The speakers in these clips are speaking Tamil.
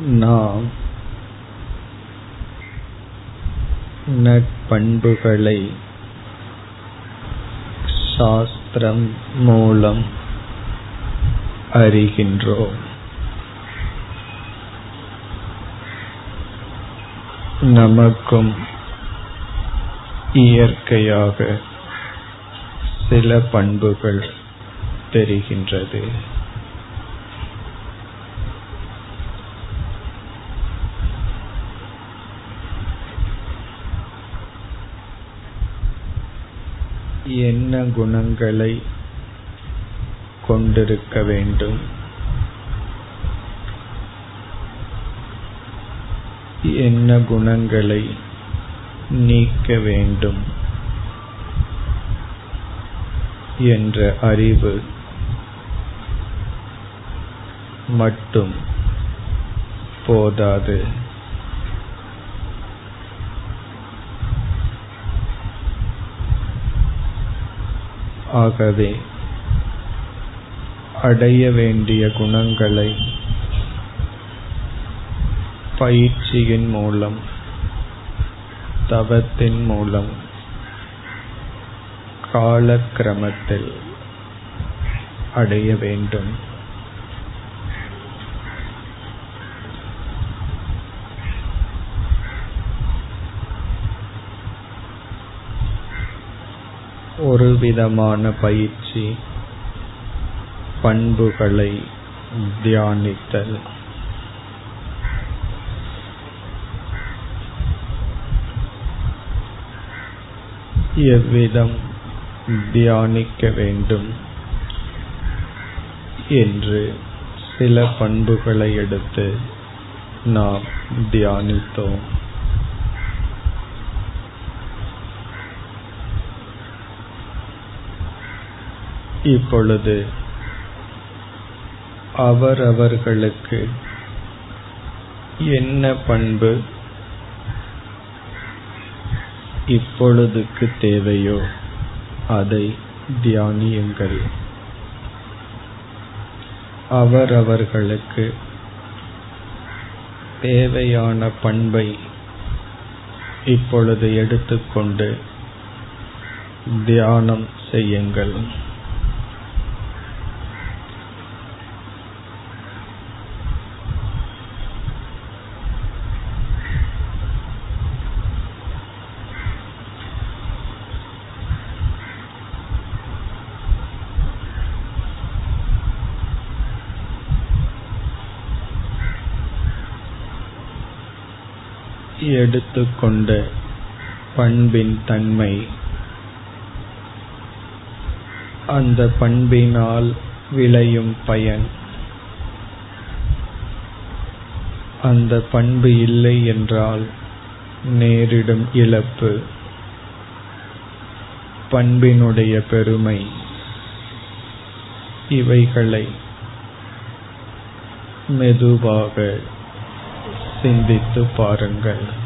நாம் நட்பண்புகளை சாஸ்திரம் மூலம் அறிகின்றோம். நமக்கும் இயற்கையாக சில பண்புகள் தெரிகின்றது. என்ன குணங்களை கொண்டிருக்க வேண்டும்? என்ன குணங்களை நீக்க வேண்டும்? என்ற அறிவு மட்டும் போதாது. ஆகவே அடைய வேண்டிய குணங்களை பயிற்சியின் மூலம் தவத்தின் மூலம் காலக்கிரமத்தில் அடைய வேண்டும். ஒரு விதமான பயிற்சி பண்புகளை தியானித்தல். எவ்விதம் தியானிக்க வேண்டும் என்று சில பண்புகளை எடுத்து நாம் தியானித்தோம். இப்பொழுது அவரவர்களுக்கு என்ன பண்பு? இப்பொழுதுக்கு தேவையோ அதை தியானியுங்கள். அவரவர்களுக்கு தேவையான பண்பை இப்பொழுது எடுத்துக்கொண்டு தியானம் செய்யுங்கள். எடுத்துக்கொண்ட பண்பின் தன்மை. அந்த பண்பினால் விளையும் பயன். அந்த பண்பு இல்லை என்றால் நேரிடும் இழப்பு. பண்பினுடைய பெருமை. இவைகளை மெதுவாக சிந்தித்து பாருங்கள்.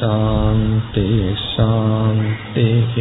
शान्ति शान्तिः